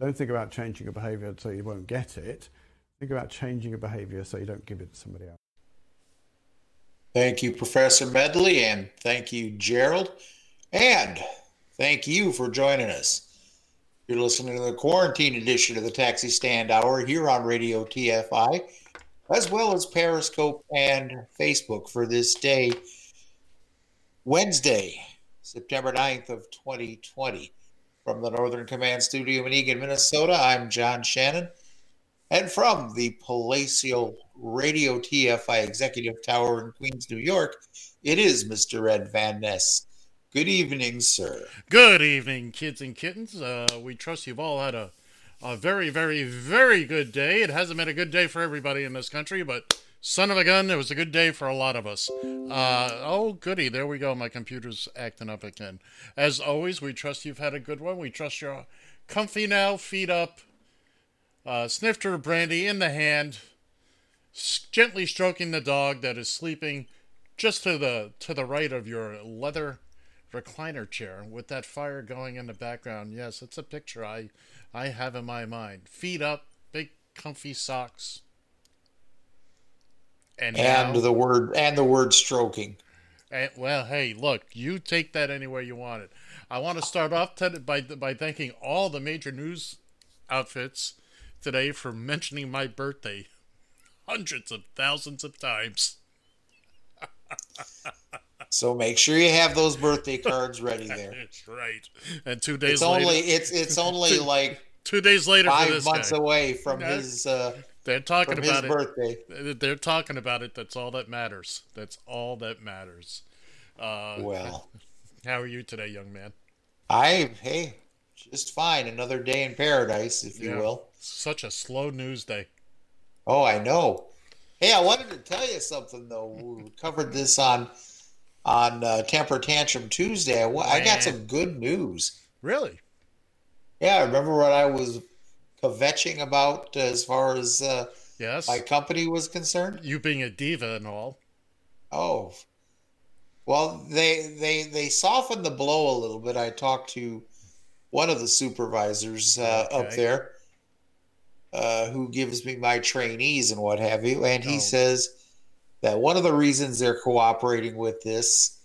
Don't think about changing your behaviour so you won't get it. Think about changing your behaviour so you don't give it to somebody else. Thank you, Professor Medley, and thank you, Gerald, and thank you for joining us. You're listening to the quarantine edition of the Taxi Stand Hour here on Radio TFI, as well as Periscope and Facebook for this day, Wednesday, September 9th of 2020. From the Northern Command Studio in Eagan, Minnesota, I'm John Shannon. And from the Palatial Radio TFI Executive Tower in Queens, New York, it is Mr. Ed Van Ness. Good evening, sir. Good evening, kids and kittens. Uh, we trust you've all had a, a very, very, very good day. It hasn't been a good day for everybody in this country, but son of a gun, it was a good day for a lot of us. Uh, oh, goody. There we go. My computer's acting up again. As always, we trust you've had a good one. We trust you're comfy now, feet up, uh, snifter of brandy in the hand, gently stroking the dog that is sleeping just to the to the right of your leather recliner chair with that fire going in the background. Yes, it's a picture I I have in my mind. Feet up, big comfy socks. And, And now- the word and the word stroking. and, well, hey, look, you take that anywhere you want it. I want to start off t- by by thanking all the major news outfits today for mentioning my birthday hundreds of thousands of times. So make sure you have those birthday cards ready there. That's right. And two days It's later, only it's it's only like two days later five this months guy, away from Yeah. his uh, they're talking about it. birthday. They're talking about it. That's all that matters. That's all that matters. Uh, Well, how are you today, young man? I hey, just fine. Another day in paradise, if you will. Such a slow news day. Oh, I know. Hey, I wanted to tell you something though. We covered this on on uh, Temper Tantrum Tuesday. I, I got some good news. Really? Yeah, I remember what I was kvetching about as far as uh, Yes. my company was concerned? you being a diva and all. Oh, well, they they they softened the blow a little bit. I talked to one of the supervisors uh, up there, uh, who gives me my trainees and what have you, and he Oh. says that one of the reasons they're cooperating with this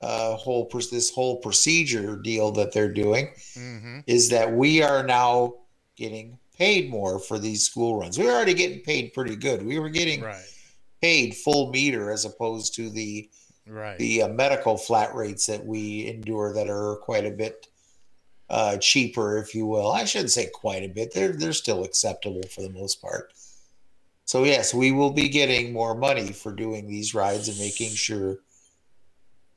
uh, whole this whole procedure deal that they're doing Mm-hmm. is that we are now getting paid more for these school runs. We were already getting paid pretty good. We were getting Right. paid full meter as opposed to the Right. the uh, medical flat rates that we endure that are quite a bit uh, cheaper, if you will. I shouldn't say quite a bit. They're they're still acceptable for the most part. So yes, we will be getting more money for doing these rides and making sure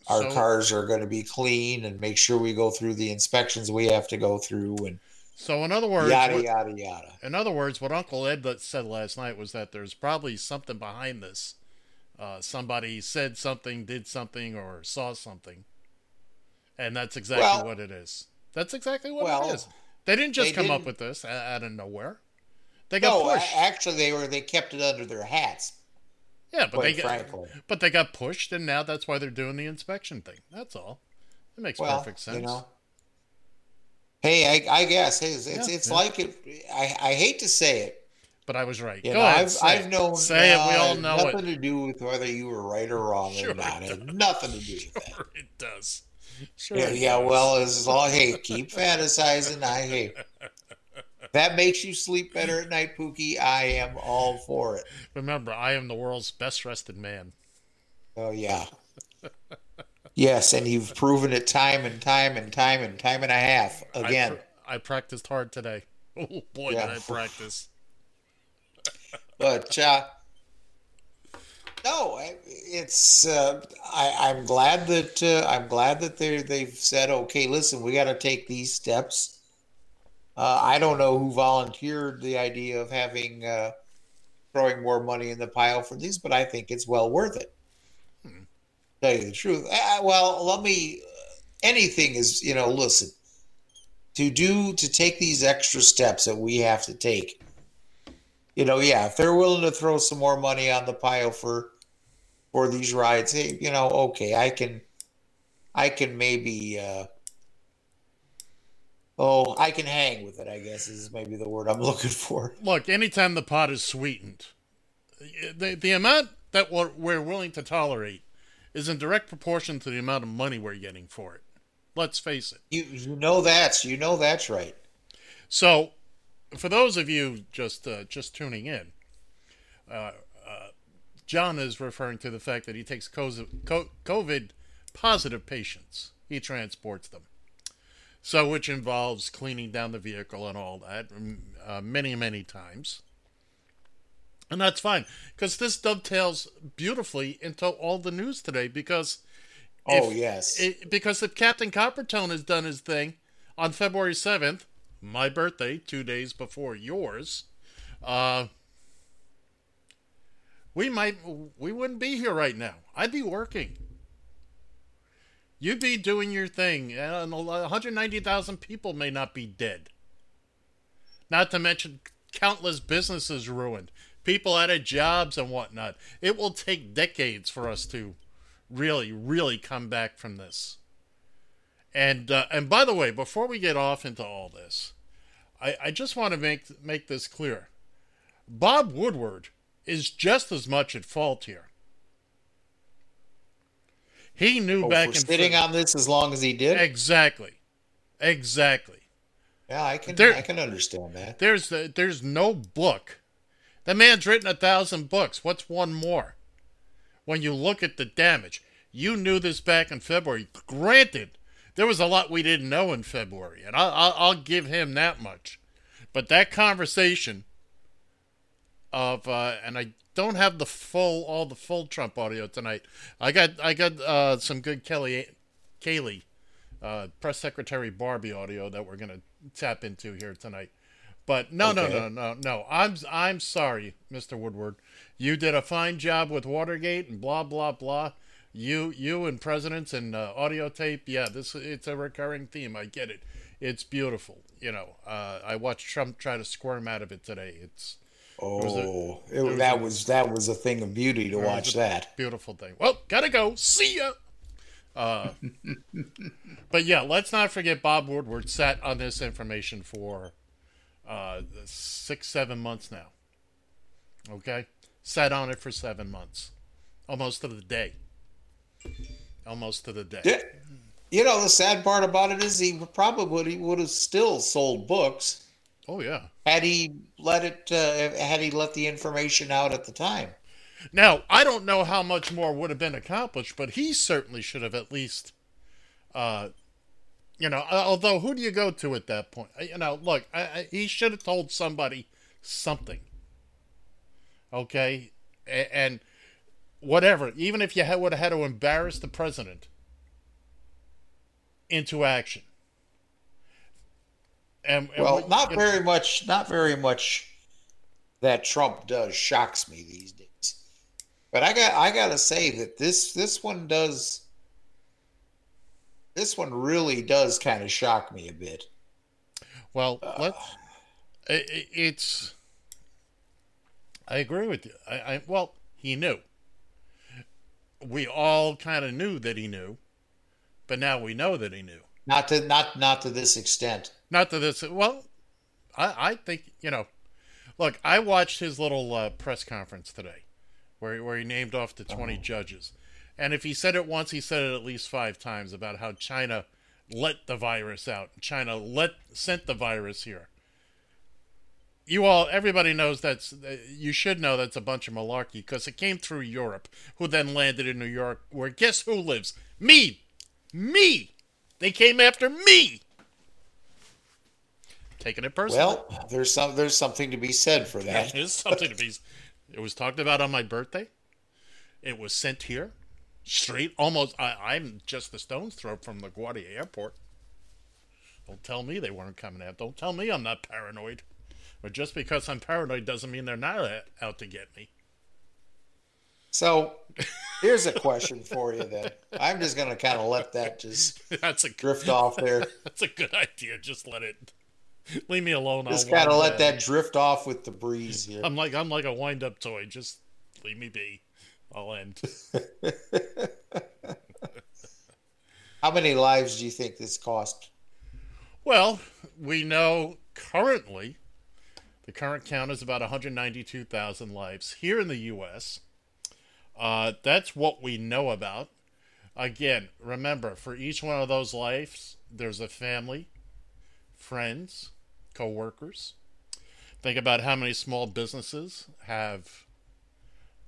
our So- cars are going to be clean and make sure we go through the inspections we have to go through and So in other words, yada what- yada yada. in other words, what Uncle Ed said last night was that there's probably something behind this. Uh, somebody said something, did something, or saw something, and that's exactly Well- what it is. That's exactly what Well, it is. They didn't just they come up didn't- with this out of nowhere. They got No, pushed. actually, they were they kept it under their hats. yeah, but they quite got, frankly. but they got pushed, and now that's why they're doing the inspection thing. That's all. It makes well, perfect sense. you know. Hey, I, I guess it's it's, Yeah, it's yeah. like it. I, I hate to say it, but I was right. You Go know, ahead. I've, say I've it. known say it. We uh, all know nothing it. to do with whether you were right or wrong Sure or it. It nothing to do with that. It does. Sure. Yeah, yeah, well, as long hey, keep fantasizing. I if that makes you sleep better at night, Pookie. I am all for it. remember, I am the world's best rested man. Oh yeah, yes, and you've proven it time and time and time and time and a half I again. pr- I, practiced hard today. Oh boy, Yeah. did I practice! But uh, no, it's uh, I, I'm glad that uh, I'm glad that they they've said, okay, listen, we got to take these steps. Uh, I don't know who volunteered the idea of having uh, throwing more money in the pile for these, but I think it's well worth it. Tell you the truth. Uh, well, let me. Anything is, you know, listen. To do to take these extra steps that we have to take you know, yeah, if they're willing to throw some more money on the pile for for these rides, hey, you know, okay, I can I can maybe uh oh, I can hang with it, I guess is maybe the word I'm looking for. Look, anytime the pot is sweetened, the the amount that we're, we're willing to tolerate is in direct proportion to the amount of money we're getting for it. Let's face it. You you know that's you know that's right. So, for those of you just uh, just tuning in, uh, uh, John is referring to the fact that he takes COVID positive patients. He transports them. So, which involves cleaning down the vehicle and all that mm, uh, many, many times. And that's fine because this dovetails beautifully into all the news today because. Oh if- yes. it, because if Captain Coppertone has done his thing on February 7th, my birthday, two days before yours, uh, we might, we wouldn't be here right now. I'd be working. You'd be doing your thing, and 190,000 people may not be dead. Not to mention countless businesses ruined, people out of jobs and whatnot. It will take decades for us to really, really come back from this. And uh, and by the way, before we get off into all this, I, I just want to make make this clear. Bob Woodward is just as much at fault here. He knew Oh, back in sitting Fe- on this as long as he did. exactly, exactly. Yeah, I can There- I can understand that. There's the, there's no book. The man's written a thousand books. What's one more? When you look at the damage, you knew this back in February. Granted, there was a lot we didn't know in February, and I'll, I'll, I'll give him that much. But that conversation of uh, and I don't have the full all the full Trump audio tonight. I got I got uh, some good Kelly Kayleigh uh, press secretary Barbie audio that we're gonna tap into here tonight. But no, no, Okay. no, no, no. I'm I'm sorry, Mr. Woodward. You did a fine job with Watergate and blah blah blah. You you and presidents and uh, audio tape. Yeah, this it's a recurring theme. I get it. It's beautiful. You know, uh, I watched Trump try to squirm out of it today. It's was a- Oh, it, was that a- was that was a thing of beauty to watch that. beautiful thing. Well, gotta go. See ya. Uh, but yeah, let's not forget Bob Woodward sat on this information for uh, six, seven months now. Okay, sat on it for seven months, almost to the day. Almost to the day. Yeah. You know, the sad part about it is he probably would have still sold books Oh yeah. had he let it uh, had he let the information out at the time. Now, I don't know how much more would have been accomplished, but he certainly should have at least, uh, you know, although who do you go to at that point? Uh, You know, look, I, I, he should have told somebody something. Okay? A- and whatever, even if you had, would have had to embarrass the president into action. And, and Well, what- not very much. Not very much that Trump does shocks me these days. But I got I got to say that this this one does. This one really does kind of shock me a bit. Well, uh, let's. i i- it's. I agree with you. I, I well, he knew. We all kind of knew that he knew, but now we know that he knew. Not to not not to this extent. Not to this. Well, I I think you know. Look, I watched his little uh, press conference today, where where he named off the 20 judges, and if he said it once, he said it at least five times about how China let the virus out. China let sent the virus here. You all, everybody knows that's. Uh, you should know that's a bunch of malarkey because it came through Europe, who then landed in New York, where guess who lives? Me, me. They came after me. Taking it personally. Well, there's some there's something to be said for that. There's something to be. It was talked about on my birthday. It was sent here, straight. Almost. I, I'm just a stone's throw from LaGuardia Airport. Don't tell me they weren't coming out. Don't tell me I'm not paranoid. But just because I'm paranoid doesn't mean they're not out to get me. So, here's a question for you. Then I'm just going to kind of let that just That's a drift off there. that's a good idea. Just let it. Leave me alone. Just kind of let that drift off with the breeze here. I'm like I'm like a wind up toy. Just leave me be. I'll end. How many lives do you think this cost? Well, we know currently the current count is about 192,000 lives here in the U.S. Uh, that's what we know about. Again, remember, for each one of those lives, there's a family, friends, co-workers. Think about how many small businesses have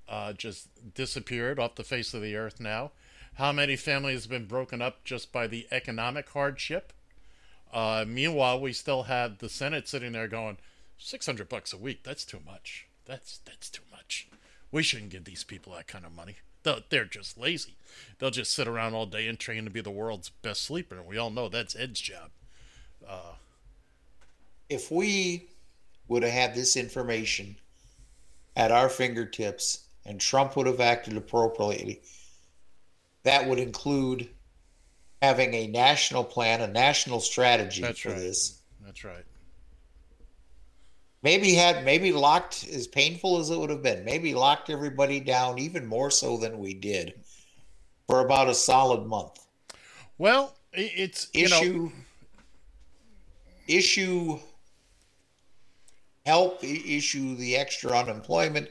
uh, just disappeared off the face of the earth now. How many families have been broken up just by the economic hardship? Uh, meanwhile, we still have the Senate sitting there going, 600 bucks a week, that's too much. That's that's too much. We shouldn't give these people that kind of money. They're, they're just lazy. They'll just sit around all day and train to be the world's best sleeper. And we all know that's Ed's job. Uh, if we would have had this information at our fingertips and Trump would have acted appropriately, that would include having a national plan, a national strategy That's for right. this. That's right. Maybe had maybe locked as painful as it would have been maybe locked everybody down even more so than we did for about a solid month. Well, it's, you know, issue issue help issue the extra unemployment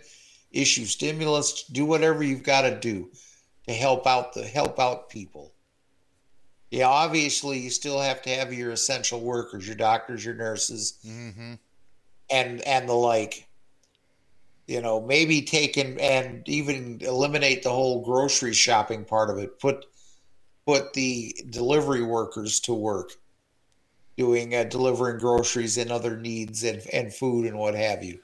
issue stimulus do whatever you've got to do to help out the help out people. Yeah obviously you still have to have your essential workers your doctors your nurses. Hmm and and the like. You know maybe take and and even eliminate the whole grocery shopping part of it. Put put the delivery workers to work doing uh, delivering groceries and other needs and and food and what have you.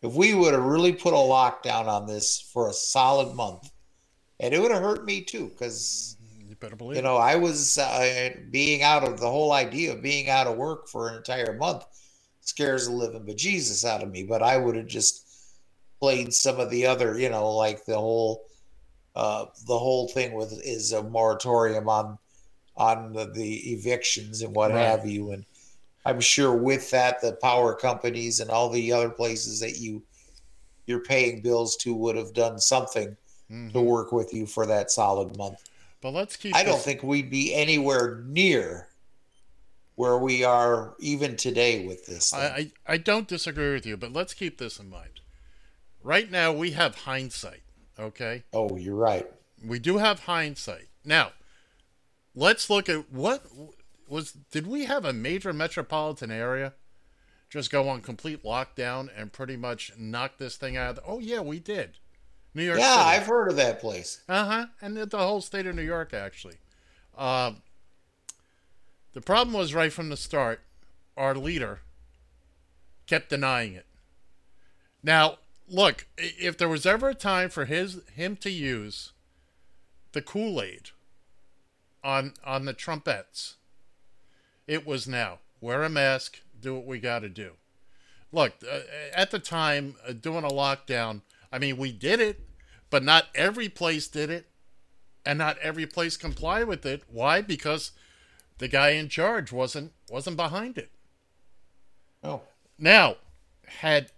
If we would have really put a lockdown on this for a solid month and it would have hurt me too because you better believe you know i was uh, being out of the whole idea of being out of work for an entire month scares the living bejesus out of me but i would have just played some of the other you know like the whole uh the whole thing with is a moratorium on on the, the evictions and what Right. have you and i'm sure with that the power companies and all the other places that you you're paying bills to would have done something Mhm. to work with you for that solid month But let's keep. I don't think we'd be anywhere near where we are even today with this. Thing. I, I, I don't disagree with you, but let's keep this in mind. Right now, we have hindsight, okay? oh, you're right. We do have hindsight. Now, let's look at what was. Did we have a major metropolitan area just go on complete lockdown and pretty much knock this thing out? Of the, oh, yeah, we did. New York Yeah, City. I've heard of that place. Uh huh. And the- the whole state of New York, actually. Um, the problem was right from the start, our leader kept denying it. Now, look, if there was ever a time for his him to use the Kool Aid on on the trumpets, it was now. Wear a mask. Do what we got to do. Look, uh, at the time, uh, doing a lockdown. I mean, we did it, but not every place did it, and not every place complied with it. Why? Because the guy in charge wasn't wasn't behind it. Oh, Now, had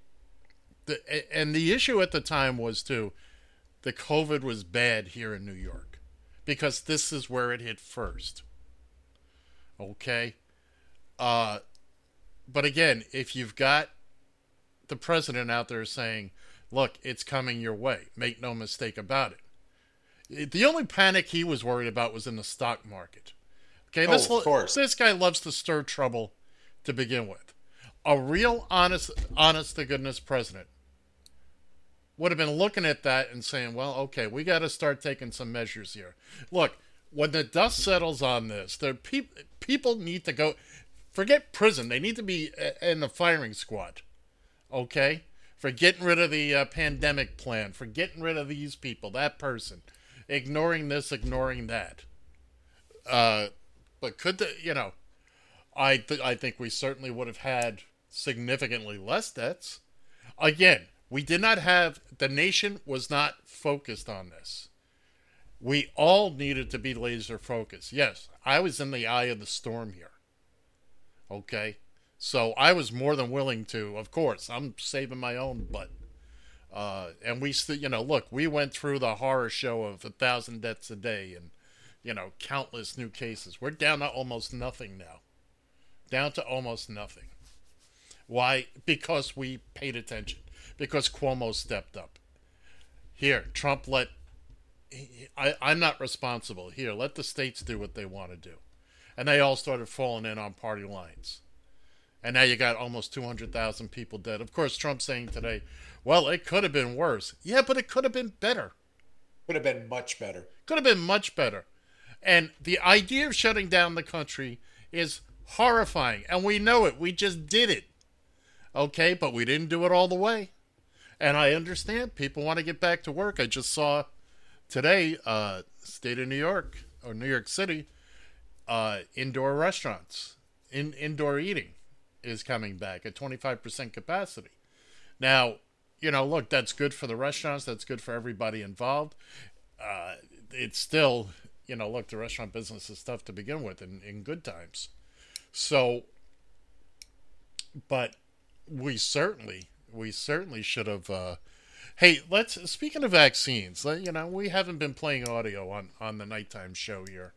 the and the issue at the time was too, the COVID was bad here in New York, because this is where it hit first. Okay, uh, but again, if you've got the president out there saying, "Look, it's coming your way. Make no mistake about it." The only panic he was worried about was in the stock market. Okay, this Oh, of course. this guy loves to stir trouble to begin with. A real honest honest to goodness president would have been looking at that and saying, well, okay, we got to start taking some measures here. Look, when the dust settles on this, the peop- people need to go, forget prison, they need to be in the firing squad, okay? For getting rid of the uh, pandemic plan, for getting rid of these people, that person, ignoring this, ignoring that. Uh, but could the, you know, I, th- I think we certainly would have had significantly less deaths. Again, we did not have, the nation was not focused on this. We all needed to be laser focused. Yes, I was in the eye of the storm here. Okay? So I was more than willing to, of course, I'm saving my own butt. Uh, and we still, you know, look, we went through the horror show of a thousand deaths a day and, you know, countless new cases. We're down to almost nothing now. Down to almost nothing. Why? Because we paid attention. Because Cuomo stepped up. Here, Trump let. I, I'm not responsible. Here, let the states do what they want to do. And they all started falling in on party lines. And now you got almost 200,000 people dead. Of course, Trump saying today, well, it could have been worse. Yeah, but it could have been better. Could have been much better. Could have been much better. And the idea of shutting down the country is horrifying. And we know it. We just did it. Okay, but we didn't do it all the way. And I understand people want to get back to work. I just saw today, uh, state of New York or New York City, uh, indoor restaurants, in indoor eating is coming back at 25% capacity. Now, you know, look, that's good for the restaurants. That's good for everybody involved. Uh, it's still, you know, look, the restaurant business is tough to begin with in, in good times. So, but we certainly, we certainly should have. Uh, hey, let's. Speaking of vaccines, let- you know, we haven't been playing audio on on the nighttime show here.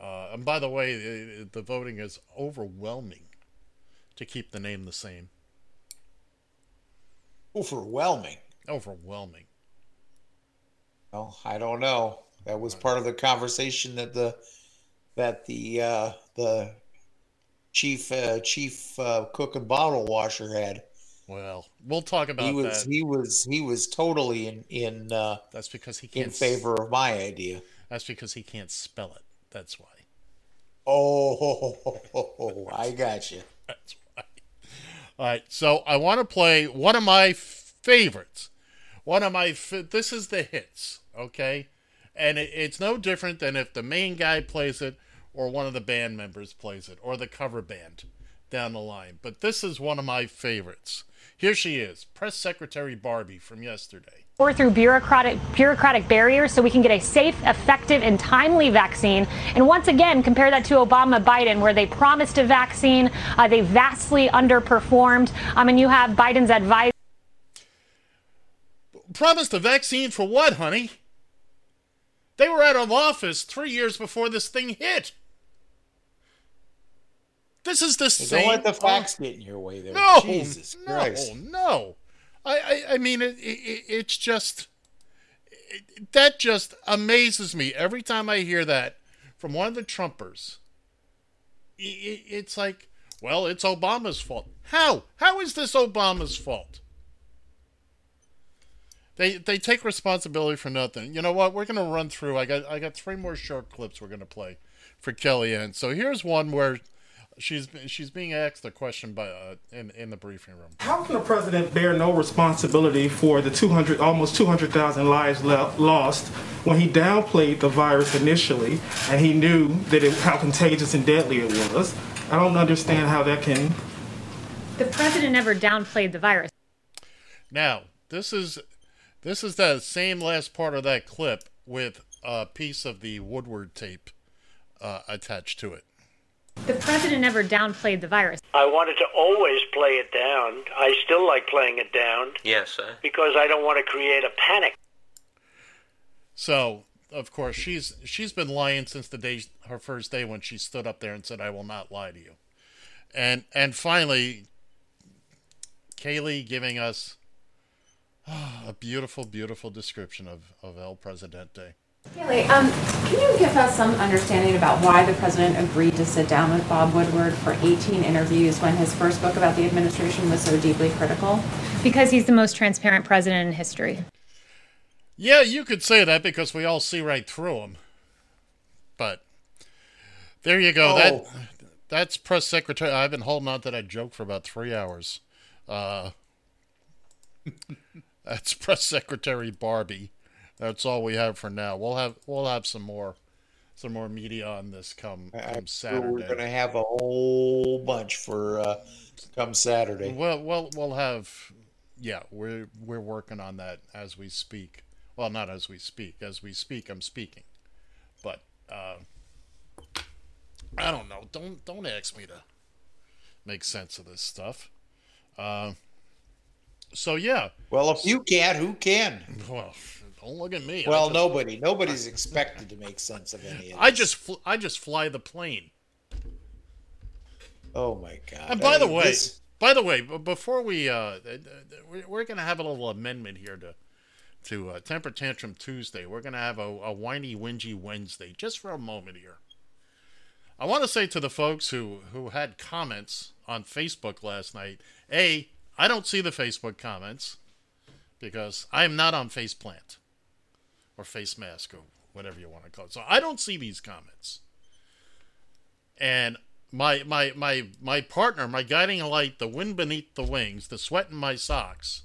Uh, and by the way, the, the voting is overwhelming to keep the name the same. Overwhelming. Overwhelming. Well, I don't know. That was part of the conversation that the that the uh, the chief uh, chief uh, cook and bottle washer had. Well, we'll talk about He was that. he was he was totally in in uh, That's because he can't. in favor of my idea. That's because he can't spell it. That's why. Oh, I got you. That's why. All right. So I want to play one of my favorites. One of my. This is the hits. Okay. And it, it's no different than if the main guy plays it, or one of the band members plays it, or the cover band down the line. But this is one of my favorites. Here she is, Press Secretary Barbie from yesterday. or through bureaucratic bureaucratic barriers so we can get a safe, effective, and timely vaccine. And once again, compare that to Obama Biden, where they promised a vaccine, uh, they vastly underperformed. Um, and you have Biden's advice. Promised a vaccine for what, honey? They were out of office three years before this thing hit. This is the Hey, same. Don't let the facts get in your way there. No, Jesus no, Christ. no. I, I, I mean, it, it, it's just it, that just amazes me every time I hear that from one of the Trumpers. It's like, well, it's Obama's fault. How? How is this Obama's fault? They they take responsibility for nothing. You know what? We're gonna run through. I got I got three more short clips we're gonna play for Kellyanne. So here's one where she's she's being asked a question by uh, in in the briefing room. How can the president bear no responsibility for the 200, almost 200,000 lives le- lost when he downplayed the virus initially and he knew that it, how contagious and deadly it was? I don't understand how that can. The president never downplayed the virus. Now, this is this is the same last part of that clip with a piece of the Woodward tape uh, attached to it. The president never downplayed the virus. I wanted to always play it down. I still like playing it down Yes, sir. because I don't want to create a panic. So, of course, she's she's been lying since the day her first day when she stood up there and said, "I will not lie to you." And and finally, Kayleigh giving us a beautiful, beautiful description of, of El Presidente. Haley, um, can you give us some understanding about why the president agreed to sit down with Bob Woodward for 18 interviews when his first book about the administration was so deeply critical? Because he's the most transparent president in history. Yeah, you could say that because we all see right through him. But there you go. Oh. That that's press secretary. I've been holding on to that joke for about three hours. Uh, that's press secretary Barbie. That's all we have for now. We'll have we'll have some more some more media on this come come Saturday. we're going to have a whole bunch for uh, come Saturday. Well, well, we'll have. Yeah, we're we're working on that as we speak. Well, not as we speak. As we speak, I'm speaking. But uh, I don't know. Don't don't ask me to make sense of this stuff. Uh, so yeah. Well, if you can't, who can? Well, don't look at me. Well, just- nobody. Nobody's expected to make sense of any of I just fl- I just fly the plane. Oh my god! And by I the mean, way, this- by the way, before we uh, we're, we're gonna have a little amendment here to to uh, temper tantrum Tuesday. We're gonna have a, a whiny whingy Wednesday just for a moment here. I want to say to the folks who who had comments on Facebook last night, a I don't see the Facebook comments because I am not on Faceplant or Face Mask or whatever you want to call it. So I don't see these comments. And my my my my partner, my guiding light, the wind beneath the wings, the sweat in my socks,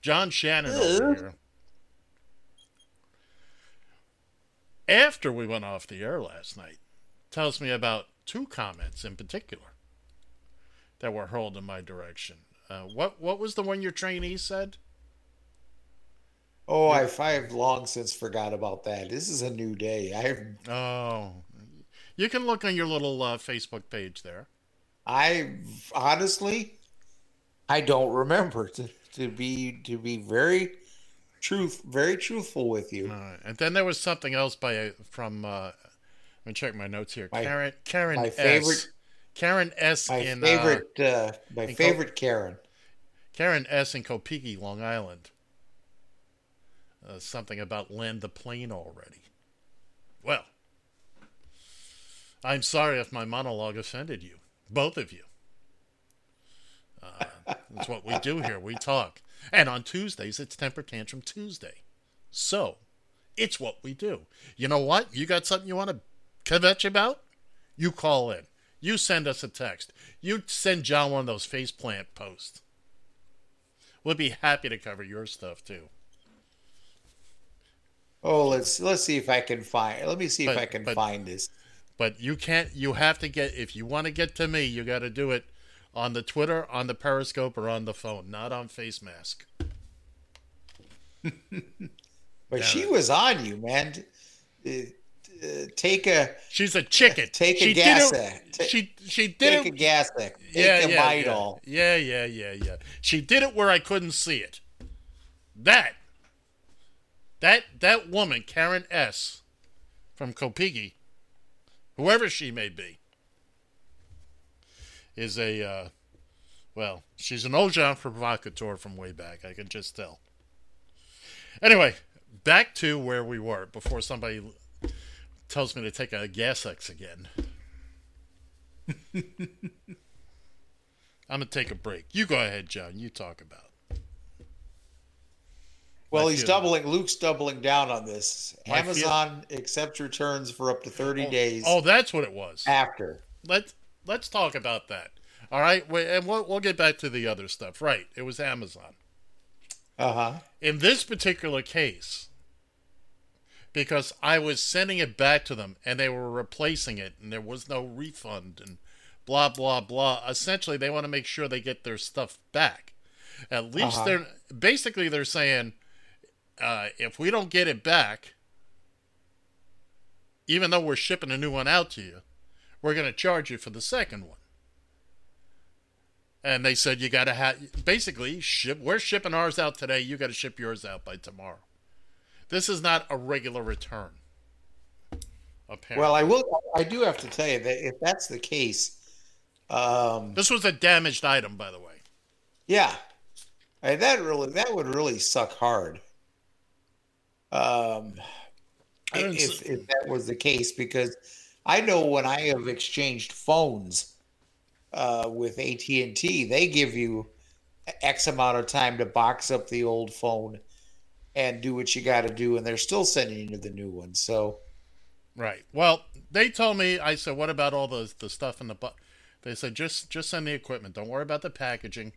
John Shannon over here. After we went off the air last night, tells me about two comments in particular that were hurled in my direction. Uh, what what was the one your trainee said? oh, I've, I've long since forgot about that. This is a new day. I've Oh, you can look on your little uh, Facebook page there. I honestly, I don't remember to, to be to be very truth very truthful with you. Right. And then there was something else by from. Uh, let me check my notes here. My- Karen Karen my S. favorite- Karen S. My in uh, favorite uh, my in Co- favorite Karen. Karen S. in Kopeki, Long Island. Uh, something about land the plane already. Well, I'm sorry if my monologue offended you, both of you. Uh, that's what we do here. We talk. And on Tuesdays, it's Temper Tantrum Tuesday. So, it's what we do. You know what? You got something you want to kvetch about? You call in. You send us a text. You send John one of those faceplant posts. We'll be happy to cover your stuff too. Oh, let's let's see if I can find. Let me see But- if I can but- find this. But you can't. You have to get. If you want to get to me, you got to do it on the Twitter, on the Periscope, or on the phone, not on Face Mask. But she was on you, man. Uh, uh, take a She's a chicken. Take a she gas Did it, she she did take it. a gas. Take yeah, a yeah, Midol. yeah, yeah, yeah, yeah, yeah. She did it where I couldn't see it. That, that, that woman, Karen S. from Kopigi, whoever she may be, is a, uh, well, she's an old Jean provocateur from way back. I can just tell. Anyway, back to where we were before somebody tells me to take a gas X again. I'm gonna take a break. You go ahead, John. You talk about. Well, he's doubling. Luke's doubling down on this. Amazon accepts returns for up to thirty days Oh, that's what it was. after. Let's let's talk about that. All right, and we'll we'll get back to the other stuff. Right, it was Amazon. Uh huh. In this particular case, because I was sending it back to them and they were replacing it, and there was no refund and blah blah blah. Essentially, they want to make sure they get their stuff back. At least Uh-huh. they're basically they're saying, uh, if we don't get it back, even though we're shipping a new one out to you, we're going to charge you for the second one. And they said you got to have basically ship. We're shipping ours out today. You got to ship yours out by tomorrow. This is not a regular return. Apparently, Well, I will. I do have to tell you that if that's the case, um, this was a damaged item, by the way. yeah, And that really that would really suck hard. Um, if, if that was the case, because I know when I have exchanged phones uh, with AT and T, they give you X amount of time to box up the old phone and do what you got to do, and they're still sending you the new one. So Right. Well, they told me. I said, "What about all the the stuff in the box?" They said, "Just just send the equipment. Don't worry about the packaging.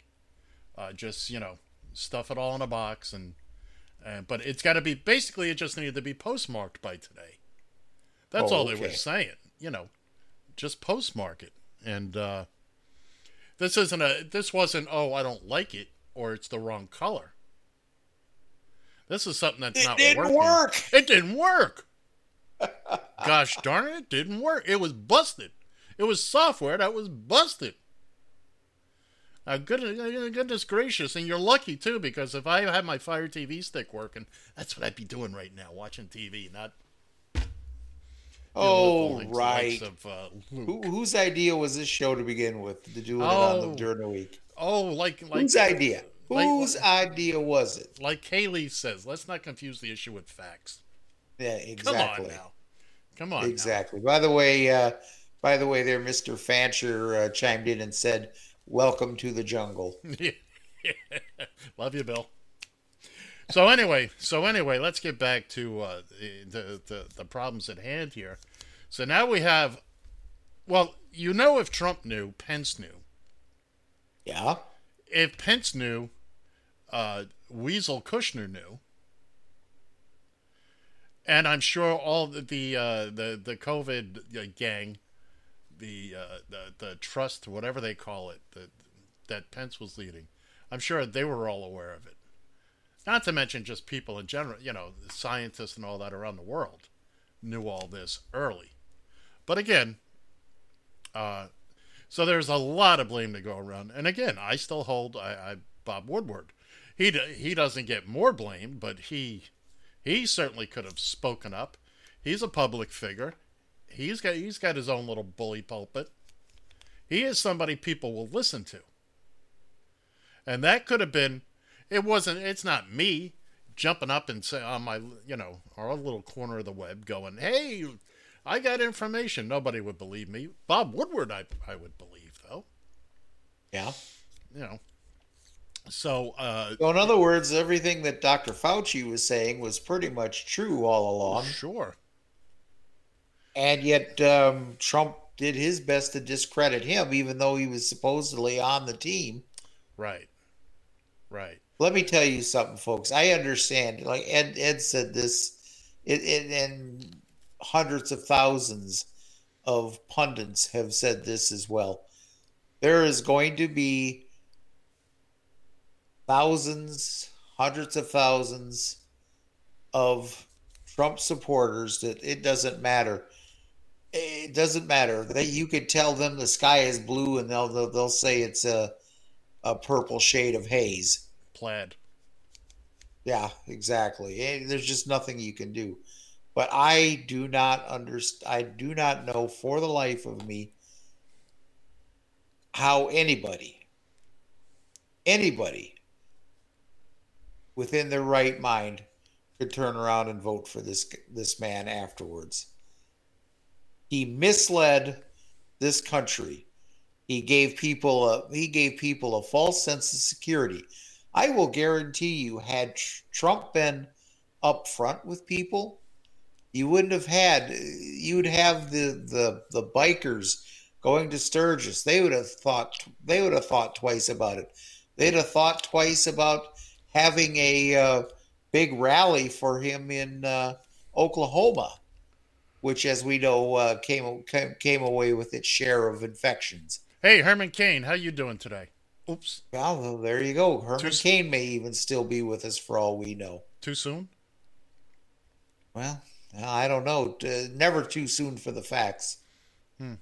Uh, just you know, stuff it all in a box and and but it's got to be basically it just needed to be postmarked by today. That's Oh, all they were saying. You know, just postmark it. And uh, this isn't a. This wasn't. Oh, I don't like it, or it's the wrong color. This is something that's it not didn't working. work. It didn't work. Gosh darn it, it didn't work. It was busted. It was software that was busted. Uh, now, goodness, uh, uh, goodness gracious, and you're lucky too, because if I had my Fire TV stick working, that's what I'd be doing right now, watching TV, not. know, Oh, right. Of, uh, Who, whose idea was this show to begin with? To do it on Oh. the, during the week. Oh, like like Whose idea? Like- Whose idea was it? like Kayleigh says, let's not confuse the issue with facts. Yeah, exactly. Come on now. Come on. now. Exactly. By the way, uh, by the way, there, Mister Fancher uh, chimed in and said, "Welcome to the jungle." Love you, Bill. So anyway, so anyway, let's get back to uh, the, the the problems at hand here. So now we have, well, you know, if Trump knew, Pence knew. Yeah. If Pence knew, uh, Weasel Kushner knew, and I'm sure all the the uh, the, the COVID uh, gang, the, uh, the the trust, whatever they call it, that that Pence was leading, I'm sure they were all aware of it. Not to mention just people in general, you know, scientists and all that around the world knew all this early. But again, uh, so there's a lot of blame to go around. And again, I still hold I, I Bob Woodward. He d- he doesn't get more blame, but he he certainly could have spoken up. He's a public figure. He's got he's got his own little bully pulpit. He is somebody people will listen to. And that could have been it wasn't it's not me jumping up and say on my you know our little corner of the web going, "Hey, I got information." Nobody would believe me. Bob Woodward I I would believe though. Yeah. You know. So, uh So in other words, everything that Dr. Fauci was saying was pretty much true all along, sure. and yet um, Trump did his best to discredit him, even though he was supposedly on the team. Right. Right. Let me tell you something, folks. I understand. Like Ed, Ed said this, it, it, and hundreds of thousands of pundits have said this as well. There is going to be thousands, hundreds of thousands of Trump supporters that it doesn't matter. It doesn't matter. That you could tell them the sky is blue, and they'll they'll, they'll say it's a a purple shade of haze. Plaid. Yeah, exactly. Eh, There's just nothing you can do. But I do not understand. I do not know for the life of me how anybody, anybody within their right mind could turn around and vote for this this man afterwards. He misled this country. He gave people a he gave people a false sense of security. I will guarantee you, had Trump been upfront with people, you wouldn't have had. You'd have the the the bikers going to Sturgis. They would have thought. They would have thought twice about it. They'd have thought twice about having a uh, big rally for him in uh, Oklahoma, which, as we know, uh, came came came away with its share of infections. Hey, Herman Cain, how you doing today? Oops. Well, well, there you go. Herman Too- Cain may even still be with us for all we know. Too soon? Well, I don't know. Uh, Never too soon for the facts. Hmm.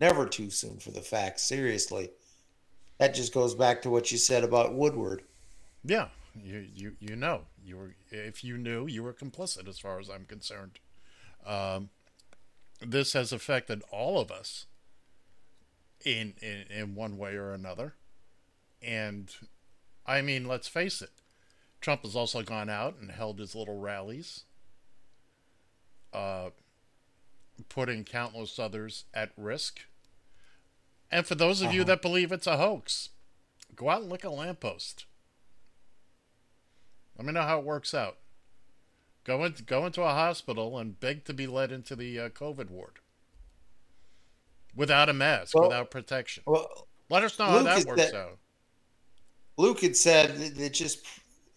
Never too soon for the facts. Seriously, that just goes back to what you said about Woodward. Yeah, you you you know you were if you knew you were complicit as far as I'm concerned. Um, this has affected all of us in in in one way or another, and I mean, let's face it. Trump has also gone out and held his little rallies, uh, putting countless others at risk. And for those of you Uh-huh. that believe it's a hoax, go out and lick a lamppost. Let me know how it works out. Go in, go into a hospital and beg to be let into the uh, COVID ward without a mask, Well- without protection. Well, Let us know how that works that- out. Luke had said that just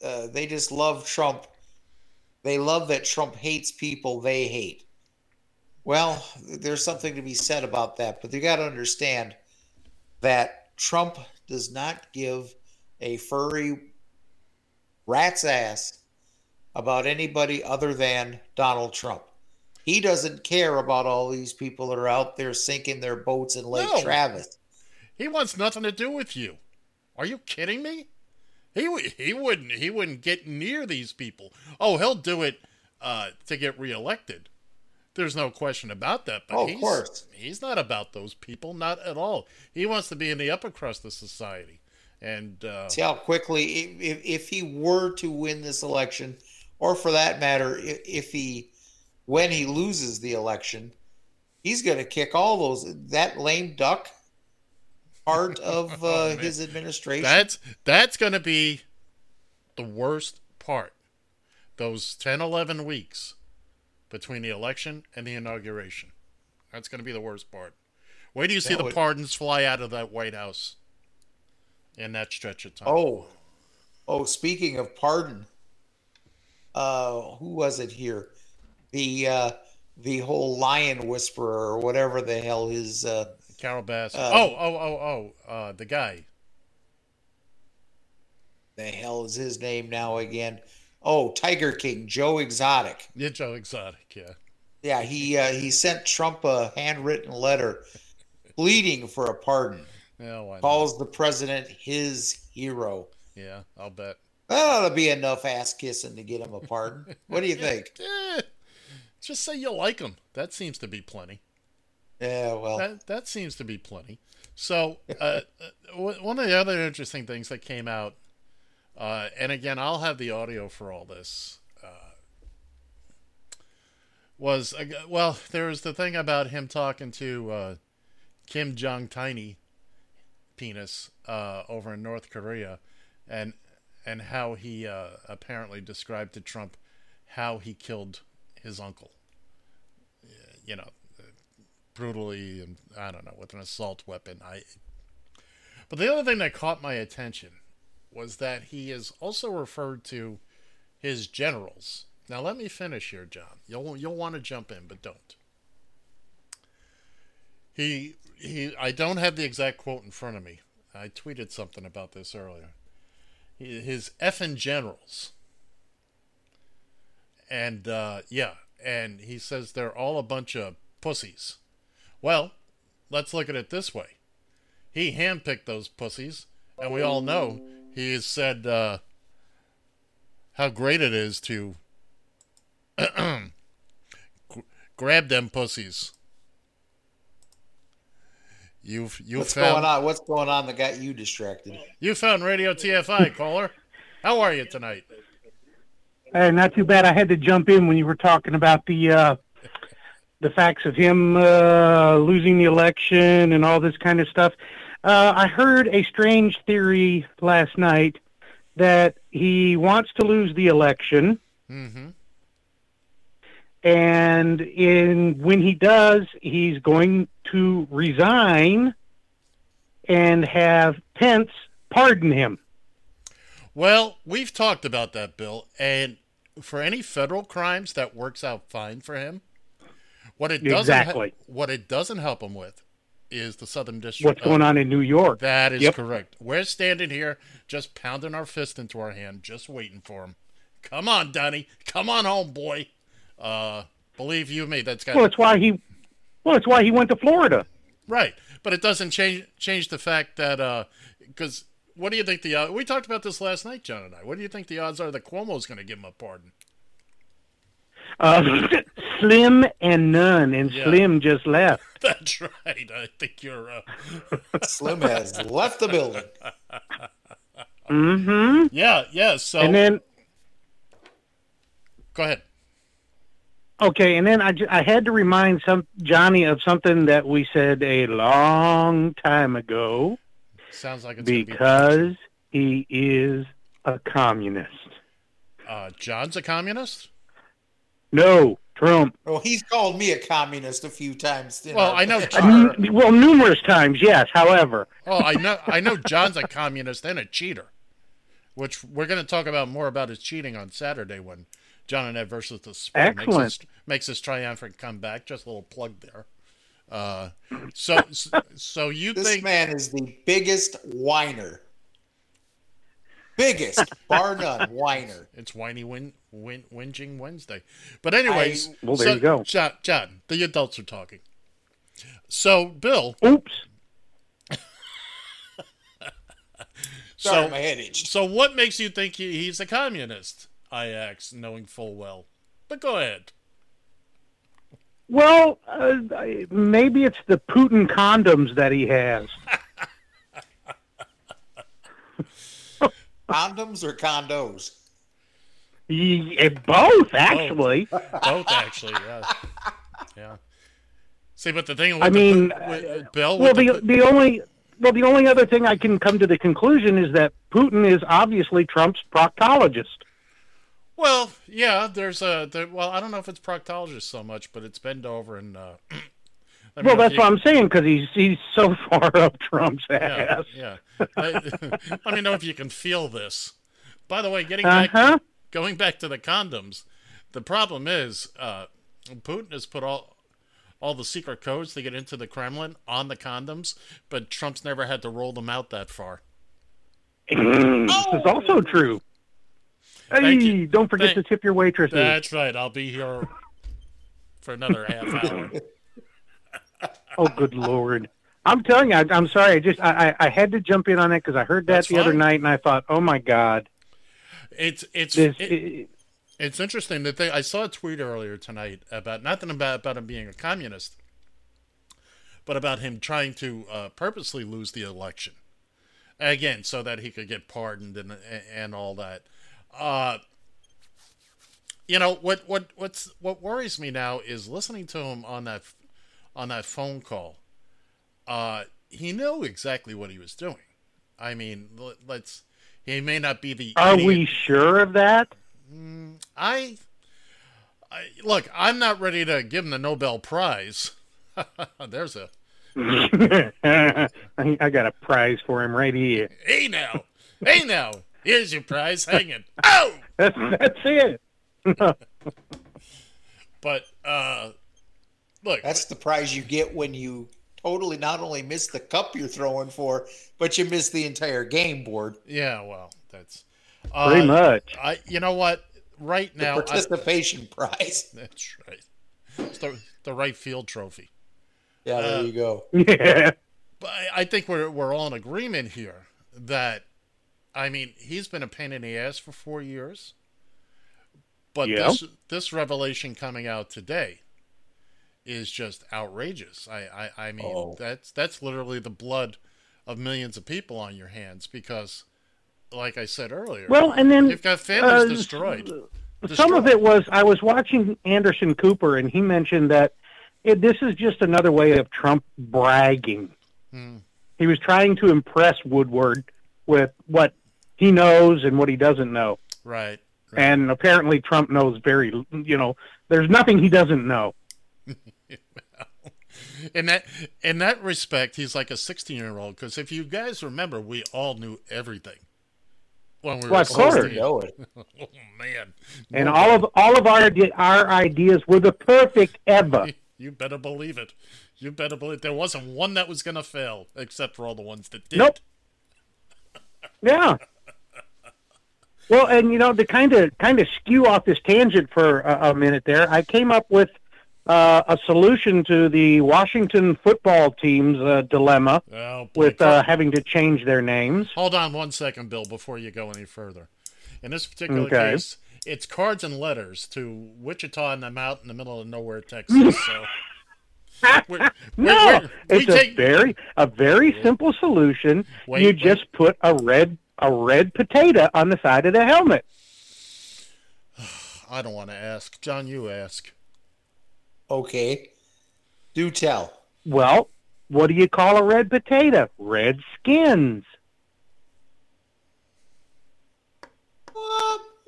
uh, they just love Trump. They love that Trump hates people they hate. Well, there's something to be said about that, but you got to understand that Trump does not give a furry rat's ass about anybody other than Donald Trump. He doesn't care about all these people that are out there sinking their boats in Lake No. Travis. He wants nothing to do with you. Are you kidding me? He he wouldn't he wouldn't get near these people. Oh, he'll do it uh, to get reelected. There's no question about that. But Oh, of he's, course. he's not about those people, not at all. He wants to be in the upper crust of society. And uh, See how quickly, if, if, if he were to win this election, or for that matter, if, he, when he loses the election, he's going to kick all those that lame duck part of uh, his administration. that's that's going to be the worst part. Those 10, 11 weeks between the election and the inauguration. That's going to be the worst part. Wait do you see the pardons fly out of that White House in that stretch of time. Oh, oh, speaking of pardon, uh, who was it here? The uh, the whole lion whisperer or whatever the hell his uh, Carol Bass. uh, oh, oh, oh, oh, uh, the guy. the hell is his name now again? Oh, Tiger King, Joe Exotic. Yeah, Joe Exotic, yeah. Yeah, he uh, he sent Trump a handwritten letter pleading for a pardon. Yeah, why not? Calls the president his hero. Yeah, I'll bet. That ought to be enough ass kissing to get him a pardon. What do you think? Eh, just say you like him. That seems to be plenty. Yeah, well, That that seems to be plenty. So, uh, uh, one of the other interesting things that came out, uh, and again, I'll have the audio for all this. Uh, was uh, well, there was the thing about him talking to uh, Kim Jong Tiny penis uh, over in North Korea, and and how he uh, apparently described to Trump how he killed his uncle. You know, brutally and I don't know with an assault weapon. I. But the other thing that caught my attention was that he is also referred to his generals. Now let me finish here, John. You'll you'll want to jump in, but don't. He he. I don't have the exact quote in front of me. I tweeted something about this earlier. He, his effing generals. And uh, yeah, and he says they're all a bunch of pussies. Well, let's look at it this way. He handpicked those pussies, and we all know he has said uh, how great it is to grab them pussies. You've you what's found going on? What's going on that got you distracted? you found Radio TFI caller. How are you tonight? Hey, not too bad. I had to jump in when you were talking about the uh, the facts of him uh, losing the election and all this kind of stuff. Uh, I heard a strange theory last night that he wants to lose the election, Mm-hmm. And in when he does, he's going to resign and have Pence pardon him. Well, we've talked about that, Bill, and for any federal crimes, that works out fine for him. What it doesn't Exactly. what it doesn't help him with is the Southern District. What's going on in New York? That is Yep. correct. We're standing here, just pounding our fist into our hand, just waiting for him. Come on, Donnie. Come on home, boy. Uh, believe you me, that's got Well, it's why he. Well, it's why he went to Florida. Right, but it doesn't change change the fact that because what do you think the uh, we talked about this last night, John and I. What do you think the odds are that Cuomo's going to give him a pardon? Uh, Slim and none, and Yeah. Slim just left. That's right. I think you're. Uh, Slim has left the building. Mm-hmm. Yeah, yeah. So And then go ahead. Okay, and then I, I had to remind some Johnny of something that we said a long time ago Sounds like it's gonna be- because he is a communist. uh, John's a communist. No, Trump. Well, he's called me a communist a few times. Well, our- I know Uh, John. n- well, numerous times, yes. However, Oh, I know. I know John's a communist and a cheater, which we're going to talk about more about his cheating on Saturday when John and Ed versus the Spread makes Excellent. his, makes his triumphant comeback. Just a little plug there. Uh, so, so you This think man is the biggest whiner. Biggest, bar none, whiner. it's whiny win, win, whinging Wednesday? But anyways, I- Well, there so- you go. John, John, the adults are talking. So, Bill, oops. Sorry, so my head itched. So what makes you think he, he's a communist? I asked, knowing full well. But go ahead. Well, uh, maybe it's the Putin condoms that he has. Condoms or condos? Ye- eh, both, actually. Both actually, yeah, yeah. See, but the thing with I the- mean, with, Bill, Well, with the the only well the only other thing I can come to the conclusion is that Putin is obviously Trump's proctologist. Well, yeah. There's a there, well, I don't know if it's proctologist so much, but it's bent over and. Uh, let me Well, know that's you- what I'm saying because he's he's so far up Trump's Yeah, ass. yeah. I- Let me know if you can feel this. By the way, getting back huh. going back to the condoms, the problem is uh, Putin has put all all the secret codes to get into the Kremlin on the condoms, but Trump's never had to roll them out that far. this is also true. Hey, don't forget Thank- to tip your waitresses. That's right. I'll be here for another half hour. Oh, good lord! I'm telling you, I, I'm sorry. I just I, I I had to jump in on it because I heard that That's the other night and I thought, oh my god, It's it's this. it- it's interesting that they. I saw a tweet earlier tonight about nothing about about him being a communist, but about him trying to uh, purposely lose the election again, so that he could get pardoned and and all that. Uh, you know what what what's what worries me now is listening to him on that on that phone call. Uh, he knew exactly what he was doing. I mean, let- let's. He may not be the. Are idiot- we sure of that? I, I look. I'm not ready to give him the Nobel Prize. There's a. I got a prize for him right here. hey now, hey now. Here's your prize. Hang it. Oh, That's that's it. but uh, look. That's the prize you get when you totally not only miss the cup you're throwing for, but you miss the entire game board. Yeah, well, that's Pretty uh, much. I. You know what? Right The now, I, participation prize. that's right. It's the the right field trophy. Yeah, there Uh, you go. Yeah. But I- I think we're we're all in agreement here that, I mean, he's been a pain in the ass for four years. But Yeah. this this revelation coming out today is just outrageous. I I, I mean Oh. that's that's literally the blood of millions of people on your hands because, like I said earlier, Well, and then you've got families uh, destroyed. Some of it was I was watching Anderson Cooper, and he mentioned that it, this is just another way of Trump bragging. Hmm. He was trying to impress Woodward with what he knows and what he doesn't know. Right. And apparently, Trump knows very, you know, there's nothing he doesn't know. in that in that respect, he's like a sixteen year old. Because if you guys remember, we all knew everything when we Well, were of course. 16. Know it. oh man! And all of all of our our ideas were the perfect ever. You better believe it. You better believe it. there wasn't one that was gonna fail, except for all the ones that did. Nope. Yeah. Well, and you know, to kind of kind of skew off this tangent for a, a minute there, I came up with uh, a solution to the Washington football team's uh, dilemma Oh, with uh, having to change their names. Hold on one second, Bill, before you go any further. In this particular Okay. case, it's cards and letters to Wichita and I'm out in the middle of nowhere, Texas. So we're- No, we're- we it's a take- very a very simple solution. Wait, you wait. just put a red a red potato on the side of the helmet? I don't want to ask. John, you ask. Okay. Do tell. Well, what do you call a red potato? Red skins.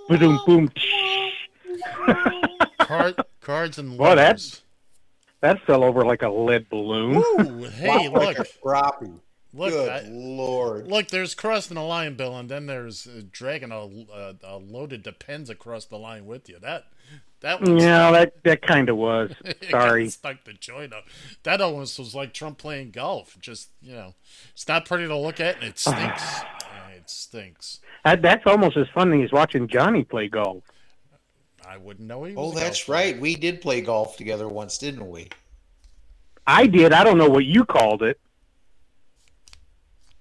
Boom, boom. Card, cards and letters. Boy, that- That fell over like a lead balloon. Ooh, hey, Wow, like look. a crappie. Look, Good I- lord. Look, there's crossing the line, Bill, and then there's uh, dragging a, a, a loaded depends across the line with you. That that was Yeah, that that kind of was. Sorry. stuck the joint up. That almost was like Trump playing golf. Just you know, it's not pretty to look at, and it stinks. Yeah, it stinks. That, that's almost as funny as watching Johnny play golf. I wouldn't know he. Oh, Was a that's golf player. right. We did play golf together once, didn't we? I did. I don't know what you called it.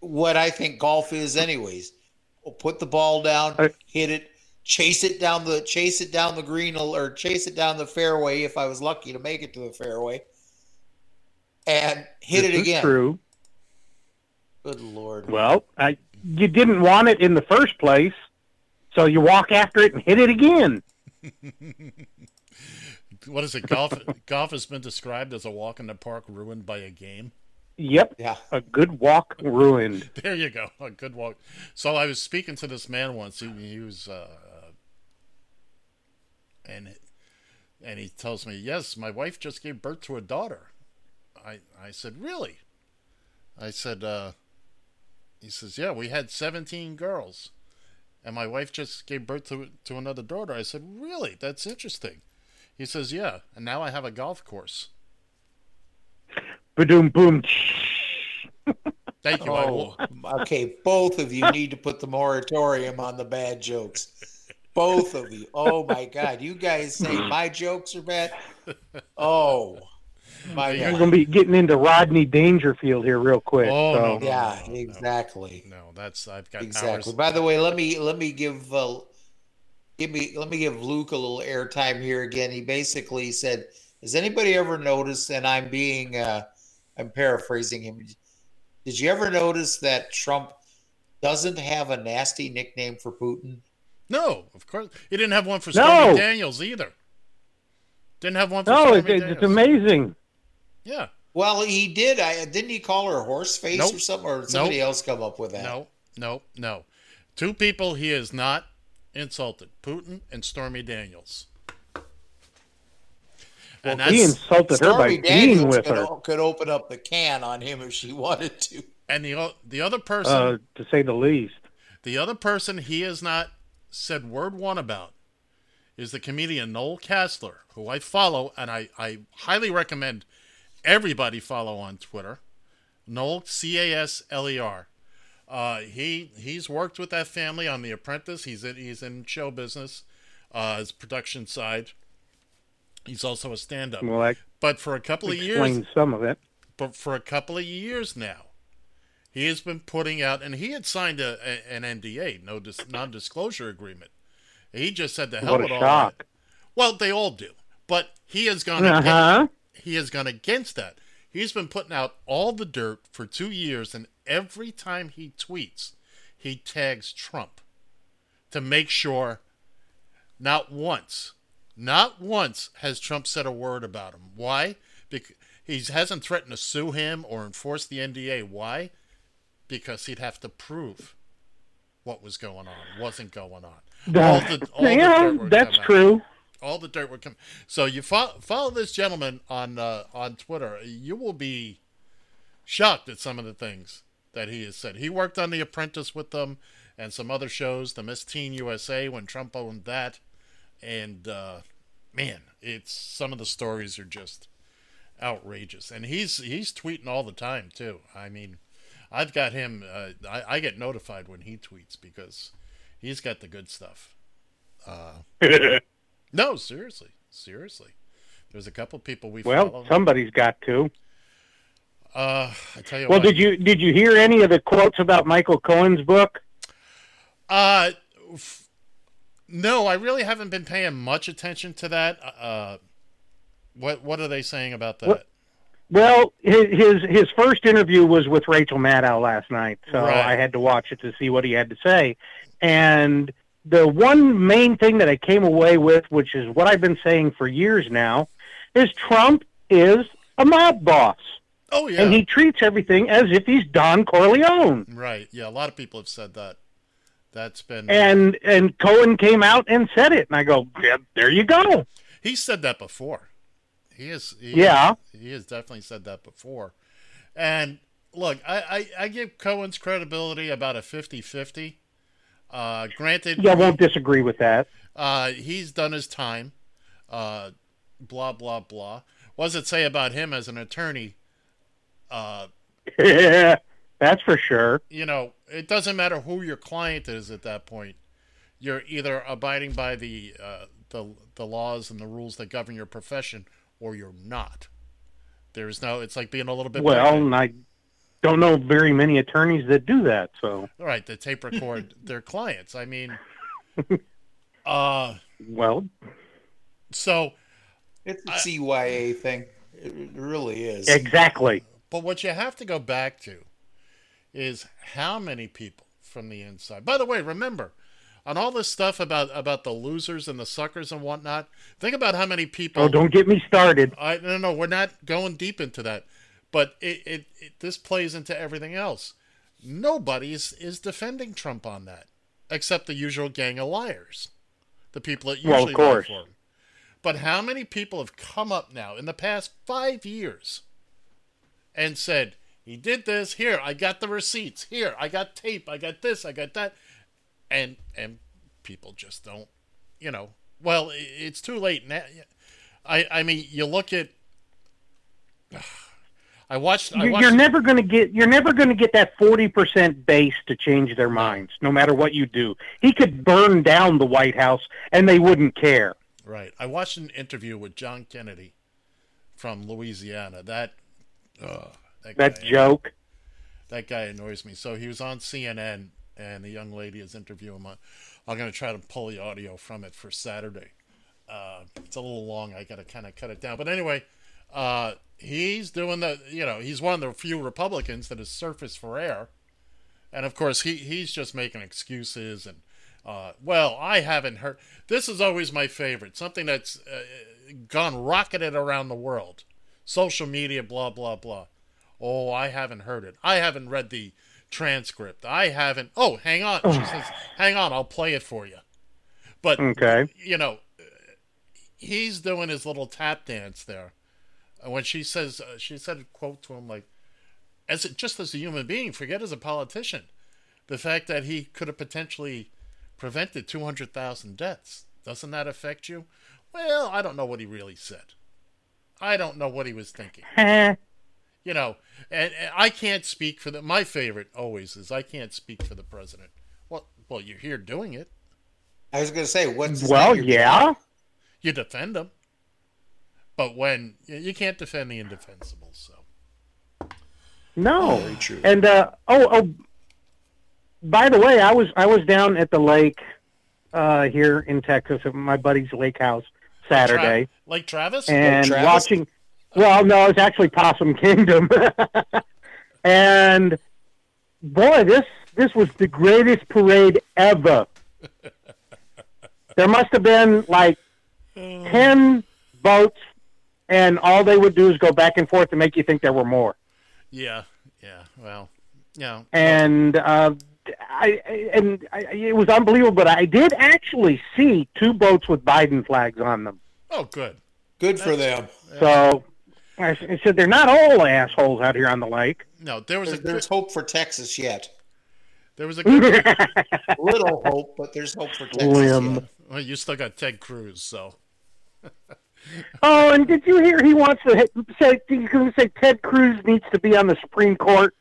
What I think golf is, anyways. We'll put the ball down, hit it, chase it down the chase it down the green or chase it down the fairway if I was lucky to make it to the fairway, and hit This it is again. True. Good lord. Well, I, you didn't want it in the first place, so you walk after it and hit it again. What is it? Golf. golf has been described as a walk in the park ruined by a game. Yep. Yeah. A good walk ruined. There you go. A good walk. So I was speaking to this man once. He, he was, uh, and and he tells me, "Yes, my wife just gave birth to a daughter." I I said, "Really?" I said, uh, "He says, yeah, we had 17 girls, and my wife just gave birth to to another daughter." I said, "Really? That's interesting." He says, "Yeah, and now I have a golf course." Boom, boom. Thank you. Oh, okay. Both of you need to put the moratorium on the bad jokes. Both of you. Oh my God. You guys say my jokes are bad. Oh my We're God. going to be getting into Rodney Dangerfield here real quick. Oh, so. no, no. Yeah, exactly. No, that's I've got Exactly. powers. By the way, let me let me give uh, give me let me give Luke a little airtime here again. He basically said, "Has anybody ever noticed?" And I'm being uh, I'm paraphrasing him. Did you ever notice that Trump doesn't have a nasty nickname for Putin? No, of course. He didn't have one for No. Stormy Daniels either. Didn't have one for No, Stormy it's, it's amazing. Yeah. Well, he did. I didn't he call her horse face Nope. or something, or did somebody Nope. else come up with that? No, no, no. Two people he has not insulted Putin and Stormy Daniels. And he insulted her by Stormy being with could, her, could open up the can on him if she wanted to. and the the other person uh, to say the least. The other person he has not said word one about is the comedian Noel Casler, who I follow and I, I highly recommend everybody follow on Twitter. Noel C A S L E R. Uh, he he's worked with that family on The Apprentice. He's in he's in show business, uh, his production side. He's also a stand-up. Well, that but for a couple of years, some of it. but for a couple of years now, he has been putting out, and he had signed a, a- an NDA, no dis, non-disclosure agreement. He just said the hell What a with all shock. that. Well, they all do, but he has gone. Uh-huh. Against, he has gone against that. He's been putting out all the dirt for two years, and every time he tweets, he tags Trump to make sure. Not once, not once has Trump said a word about him. Why? Because he hasn't threatened to sue him or enforce the NDA. Why? Because he'd have to prove what was going on, wasn't going on. All the, all the yeah, dirt that's true. All the dirt would come. So you follow, follow this gentleman on uh, on Twitter. You will be shocked at some of the things that he has said. He worked on The Apprentice with them and some other shows, the Miss Teen USA when Trump owned that, and uh, man, it's some of the stories are just outrageous. And he's he's tweeting all the time too. I mean, I've got him. Uh, I, I get notified when he tweets because he's got the good stuff. Uh, no, seriously, seriously. There's a couple people we Well, follow. somebody's got to. Uh, I tell you Well, what. did you did you hear any of the quotes about Michael Cohen's book? Uh, f- no, I really haven't been paying much attention to that. Uh, what what are they saying about that? Well, his his his first interview was with Rachel Maddow last night, so Right. I had to watch it to see what he had to say. And the one main thing that I came away with, which is what I've been saying for years now, is Trump is a mob boss, Oh yeah. and he treats everything as if he's Don Corleone. Right. Yeah. A lot of people have said that. That's been. And and Cohen came out and said it, and I go, yeah, there you go. He said that before. He is. He, Yeah. He has definitely said that before. And look, I, I, I give Cohen's credibility about a 50 50. Uh, granted, Yeah, I won't disagree with that. uh, he's done his time. Uh, blah, blah, blah. What does it say about him as an attorney? Uh, Yeah, that's for sure. you know, it doesn't matter who your client is at that point. You're either abiding by the uh, the the laws and the rules that govern your profession, or you're not. There's no. It's like being a little bit. Well, and I don't know very many attorneys that do that. So, All right, the tape record their clients. I mean, uh, well, so It's a CYA thing. It really is. exactly. But what you have to go back to is how many people from the inside. By the way, remember on all this stuff about about the losers and the suckers and whatnot. Think about how many people. Oh, don't get me started. I no no we're not going deep into that, but it, it, it this plays into everything else. Nobody is, is defending Trump on that, except the usual gang of liars, the people that usually Well, of course. vote for him. But how many people have come up now in the past five years and said he did this? Here, I got the receipts. Here, I got tape. I got this. I got that, and and people just don't, you know. Well, it's too late now. I I mean, you look at. I watched. I You're, watched you're never going to get. You're never going to get that forty percent base to change their minds, no matter what you do. He could burn down the White House, and they wouldn't care. Right. I watched an interview with John Kennedy from Louisiana. That uh, that, That guy, joke. that guy annoys me. So he was on CNN, and the young lady is interviewing him. I'm going to try to pull the audio from it for Saturday. Uh, it's a little long. I got to kind of cut it down. But anyway, uh, he's doing the. You know, he's one of the few Republicans that has surfaced for air, and of course he he's just making excuses and. Uh, well, I haven't heard. This is always my favorite. Something that's uh, gone rocketed around the world. Social media, blah, blah, blah. Oh, I haven't heard it. I haven't read the transcript. I haven't. Oh, hang on. She says, hang on, I'll play it for you. But, Okay. you know, he's doing his little tap dance there. When she says, uh, she said a quote to him like, as a, just as a human being, forget as a politician, the fact that he could have potentially prevented 200,000 deaths. Doesn't that affect you? Well, I don't know what he really said. I don't know what he was thinking. You know, and, and I can't speak for the. My favorite always is I can't speak for the president. Well, well, you're here doing it. I was going to say, what's Well, yeah. You defend them, but when you- you can't defend the indefensible, so No. Very true. And uh, oh, oh. By the way, I was I was down at the lake uh, here in Texas at my buddy's lake house Saturday, Tra- like Travis. and Travis? watching. Well, no, it's actually Possum Kingdom, and boy, this this was the greatest parade ever. There must have been like ten boats, and all they would do is go back and forth to make you think there were more. Yeah, yeah. Well, yeah. and uh, I I- and I, it was unbelievable. But I did actually see two boats with Biden flags on them. Oh, good. Good for them. So I s- I said they're not all assholes out here on the lake. No, there was a There's, there's hope for Texas yet. there was a good. Little hope, but there's hope for Texas Slim. yet. well, you still got Ted Cruz, so Oh, and did you hear he wants to hit, say? He's going say Ted Cruz needs to be on the Supreme Court.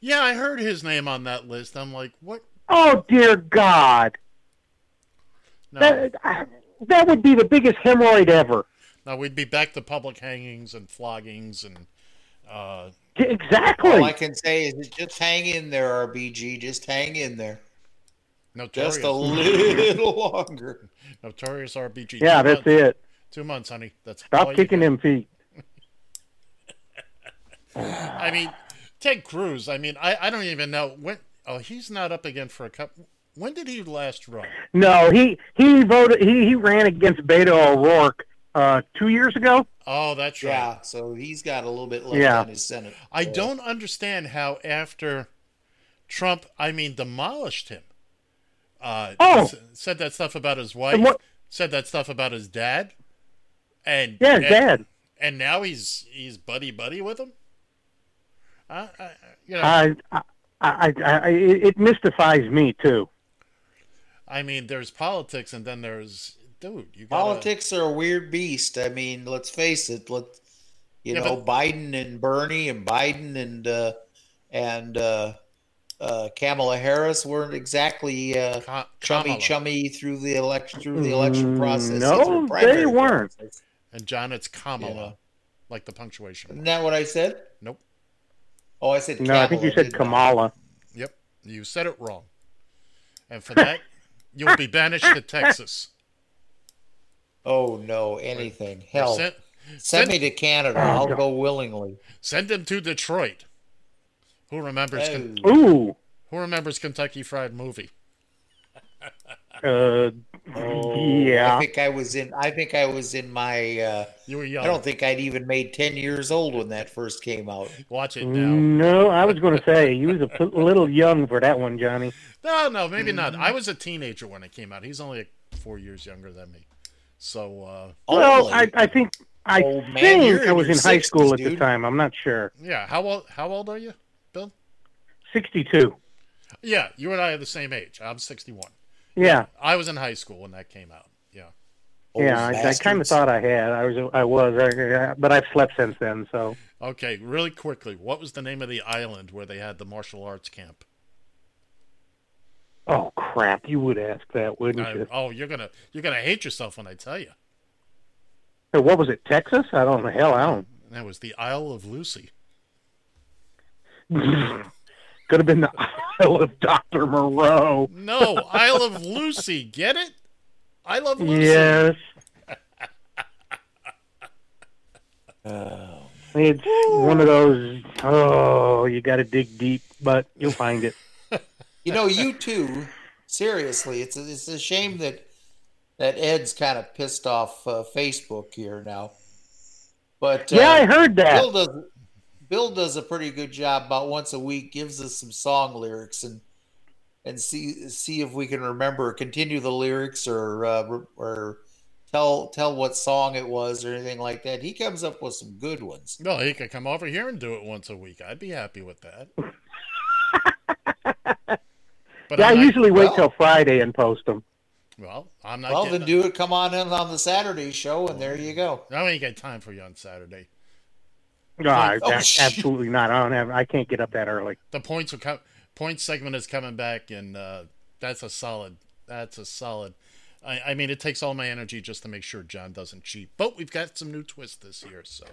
yeah, I heard his name on that list. I'm like, what? Oh dear God, No, that that would be the biggest hemorrhoid ever. No, we'd be back to public hangings and floggings and uh, Exactly. All I can say is just hang in there, RBG. Just hang in there. notorious, Just a little longer. notorious RBG. yeah, Two that's months- it. Two months, honey. That's all Stop kicking got. them feet. I mean, Ted Cruz. I mean, I, I don't even know when. Oh, he's not up again for a cup. When did he last run? No, he he voted. He he ran against Beto O'Rourke uh, two years ago. Oh, that's right. Yeah, so he's got a little bit left Yeah. on his Senate. I So- don't understand how after Trump, I mean, demolished him. Uh, Oh. said that stuff about his wife. What- Said that stuff about his dad. And Yeah, his and, dad. And now he's he's buddy buddy with him. I, I, you know, I, I, I, I, it it mystifies me too. I mean, there's politics, and then there's dude. You gotta, Politics are a weird beast. I mean, let's face it. Let you Yeah, know, but- Biden and Bernie and Biden and uh, and uh, uh, Kamala Harris weren't exactly uh, Ka- chummy chummy through the election through the election Mm, process. No, they weren't. process. And John, it's Kamala, Yeah. like the punctuation. Isn't that what I said? Nope. Oh, I said. No, I think you said didn't I? Kamala. Yep, you said it wrong. And for that, you'll be banished to Texas. Oh no, anything. Or Hell, Send, send send- me to Canada. I'll go willingly. send him to Detroit. Who remembers? Ken- Oh, Ooh. who remembers Kentucky Fried Movie? Uh, oh, yeah. I think I was in. I think I was in my. Uh, You were young. I don't think I'd even made ten years old when that first came out. Watch it now. No, I was going to say you was a p- little young for that one, Johnny. No, no, maybe not. Mm-hmm. I was a teenager when it came out. He's only four years younger than me. So, uh, Well. I, I think I think I was in high 60s, school at the time. I'm not sure. yeah. How old? How old are you, Bill? Sixty-two. Yeah, you and I are the same age. I'm 61. Yeah, I was in high school when that came out. Yeah. Old yeah. I, I kind of thought I had. I was. I was. I, but I've slept since then. So Okay, really quickly, what was the name of the island where they had the martial arts camp? Oh crap! You would ask that, wouldn't Uh, you? oh, you're gonna you're gonna hate yourself when I tell you. So what was it? Texas? I don't know. Hell, I don't. That was the Isle of Lucy. Could have been the Isle of Doctor Moreau. No, Isle of Lucy. Get it? I love Lucy. Yes. It's one of those. Oh, you got to dig deep, but you'll find it. You know, you too. Seriously, it's a, it's a shame that that Ed's kind of pissed off uh, Facebook here now. But uh, Yeah, I heard that. Bill does Bill does a pretty good job. About once a week, gives us some song lyrics and and see see if we can remember, continue the lyrics or uh, or tell tell what song it was or anything like that. He comes up with some good ones. No, he could come over here and do it once a week. I'd be happy with that. But yeah, I I'm not- usually wait well- till Friday and post them. Well, I'm not. Well, getting, then do it. Come on in on the Saturday show, and there you go. I ain't got time for you on Saturday. No, I, Oh, a- absolutely not. I don't have. I can't get up that early. The points are com- point segment is coming back, and uh, that's a solid. That's a solid. I, I mean, it takes all my energy just to make sure John doesn't cheat. But we've got some new twists this year, so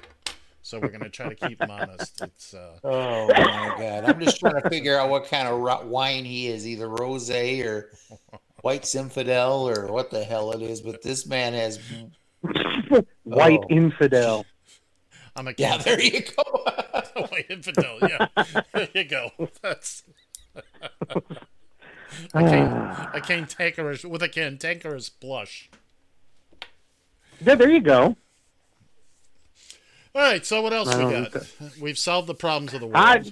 so we're gonna try to keep him honest. It's uh, Oh my god! I'm just trying to figure out what kind of wine he is, either rosé or white infidel or what the hell it is. But this man has. White Oh. infidel. I'm a Yeah, there you go. White infidel. Yeah, there you go. That's I can't, I can't take her with a cantankerous blush. Yeah, there you go. All right, so what else we got? We've solved the problems of the world. I,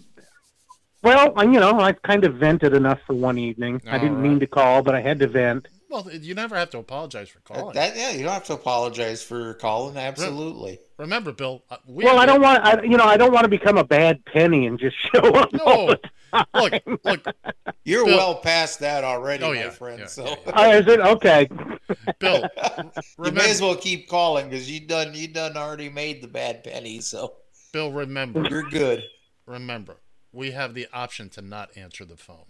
well, I- you know, I've kind of vented enough for one evening. I didn't right. mean to call, but I had to vent. Well, you never have to apologize for calling. that, yeah, you don't have to apologize for calling. Absolutely. Remember, Bill. uh, We Well, I don't want, I, you know, I don't want to become a bad penny and just show up. all No, the time. look, look, You're Bill- well past that already, Oh, my yeah, friend. yeah, so yeah, Oh, is it okay? Bill. you may as well keep calling because you done you done already made the bad penny. So Bill. Remember, you're good. remember. We have the option to not answer the phone.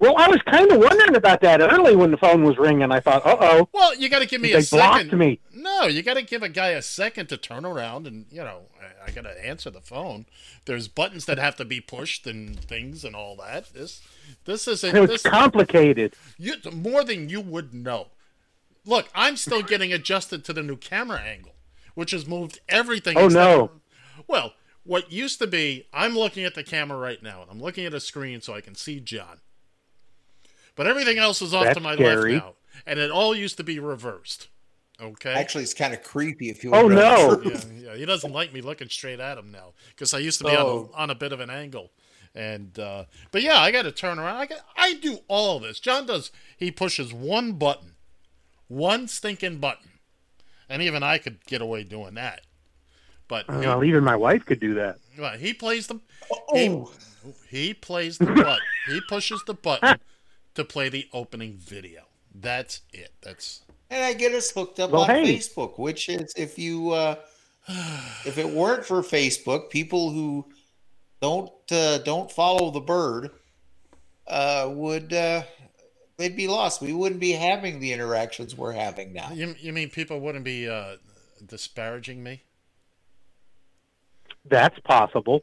Well, I was kind of wondering about that early when the phone was ringing. I thought, uh oh, Well, you got to give me they a blocked second. me. No, you got to give a guy a second to turn around and you know I, I got to answer the phone. There's buttons that have to be pushed and things and all that. This this isn't It was this complicated. you, more than you would know. Look, I'm still getting adjusted to the new camera angle, which has moved everything. Oh, no. for- well, what used to be, I'm looking at the camera right now, and I'm looking at a screen so I can see John. But everything else is off That's to my scary. left now, and it all used to be reversed. Okay. Actually, it's kind of creepy if you. Oh, would know no. yeah, yeah, he doesn't like me looking straight at him now because I used to be Oh. on, a, on a bit of an angle. And uh, but yeah, I got to turn around. I got, I do all this. John does. He pushes one button, one stinking button, and even I could get away doing that. But he, Well, even my wife could do that. well, he plays the Oh, he, he plays the button. he pushes the button to play the opening video. That's it. That's and I get us hooked up Well, on hey. Facebook, which is if you uh, if it weren't for Facebook, people who don't uh, don't follow the bird uh, would uh, they'd be lost. We wouldn't be having the interactions we're having now. you. You mean people wouldn't be uh, disparaging me? That's possible.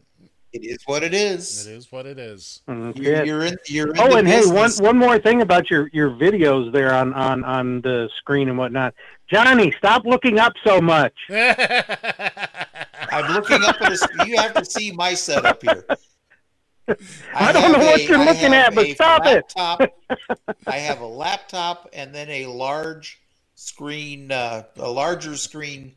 It is what it It is. is what it is. You're, yeah. you're in. You're in Oh, the and hey, one one more thing about your your videos there on on on the screen and whatnot. Johnny, stop looking up so much. I'm looking up at a. You have to see my setup here. I don't have know what you're I looking at, but a stop it. laptop. I have a laptop and then a large screen, uh, a larger screen.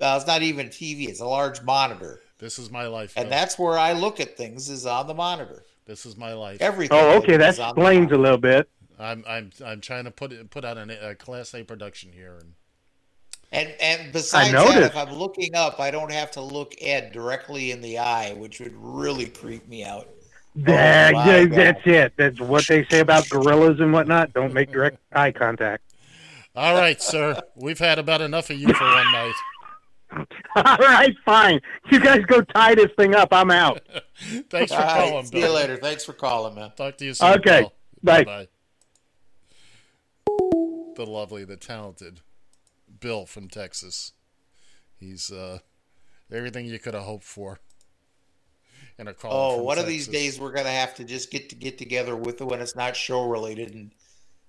Uh, it's not even TV; it's a large monitor, This is my life. and Phil. that's where I look at things. Is on the monitor. this is my life. Everything. Oh, okay, do that is on the explains a little bit. I'm I'm I'm trying to put it, put out an, a class A production here, and And and besides that, noticed. if I'm looking up, I don't have to look Ed directly in the eye, which would really creep me out. That- oh, my yeah, God. that's it. That's what they say about gorillas and whatnot. Don't make direct eye contact. all right, sir, we've had about enough of you for one night. All right, fine. You guys go tie this thing up. I'm out. Thanks for All right, calling, see you later. Thanks for calling, man. Talk to you soon. Okay, Bill. bye. Bye. The lovely, the talented Bill from Texas. He's uh, everything you could have hoped for. In a call. Oh, from one of these days we're gonna have to just get to get together with it when it's not show related and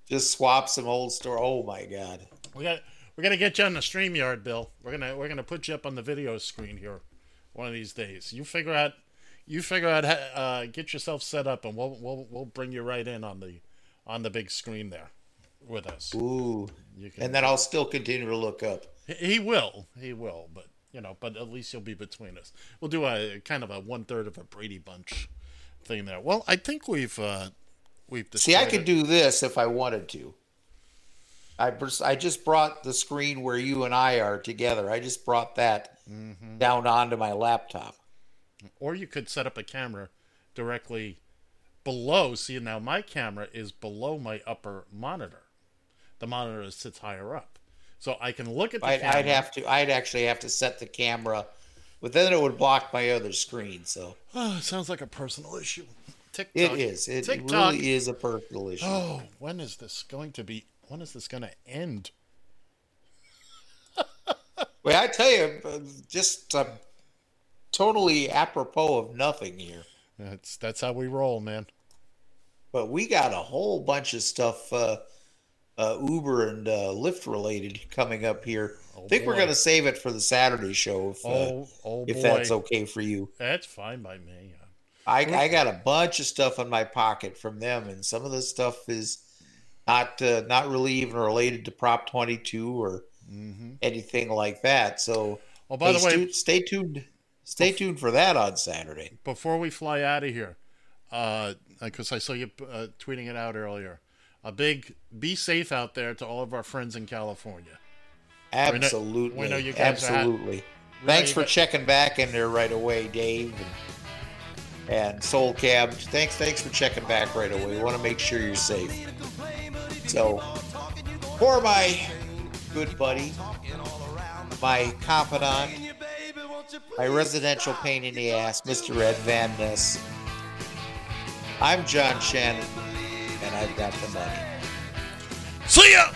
just swap some old store. Oh my god! We got we're gonna get you on the StreamYard, Bill. We're gonna we're gonna put you up on the video screen here, one of these days. You figure out, you figure out, how, uh, get yourself set up, and we'll we'll we'll bring you right in on the, on the big screen there, with us. Ooh, can, and then I'll still continue to look up. he he will, he will, but you know, but at least you'll be between us. We'll do a kind of a one third of a Brady Bunch thing there. Well, I think we've uh, we've See, I could do this if I wanted to. I I just brought the screen where you and I are together. I just brought that Mm-hmm. down onto my laptop. or you could set up a camera directly below. See, now my camera is below my upper monitor. The monitor sits higher up, so I can look at the I'd, camera. I'd have to. I'd actually have to set the camera, but then it would block my other screen. So Oh, it sounds like a personal issue. TikTok. it is. It TikTok. really is a personal issue. Oh, when is this going to be? When is this going to end? Well, I tell you, just uh, totally apropos of nothing here. That's that's how we roll, man. But we got a whole bunch of stuff, uh, uh, Uber and uh, Lyft related, coming up here. I think we're going to save it for the Saturday show if, uh, Oh, oh if boy. that's okay for you. That's fine by me. I, I got a bunch of stuff in my pocket from them, and some of the stuff is not uh, not really even related to Prop 22 or anything like that. So, Oh, by the way- stu- stay tuned. Stay tuned for that on Saturday. Before we fly out of here, because I saw you uh, tweeting it out earlier, a big be safe out there to all of our friends in California. We know- Absolutely. we know you guys Absolutely. Thanks for got- checking back in there right away, Dave and, and Soul Cab. Thanks, thanks for checking back right away. We want to make sure you're safe. So, for my good buddy, my confidant, my residential pain in the ass, Mr. Ed Van Ness. I'm John Shannon, and I've got the money. See ya!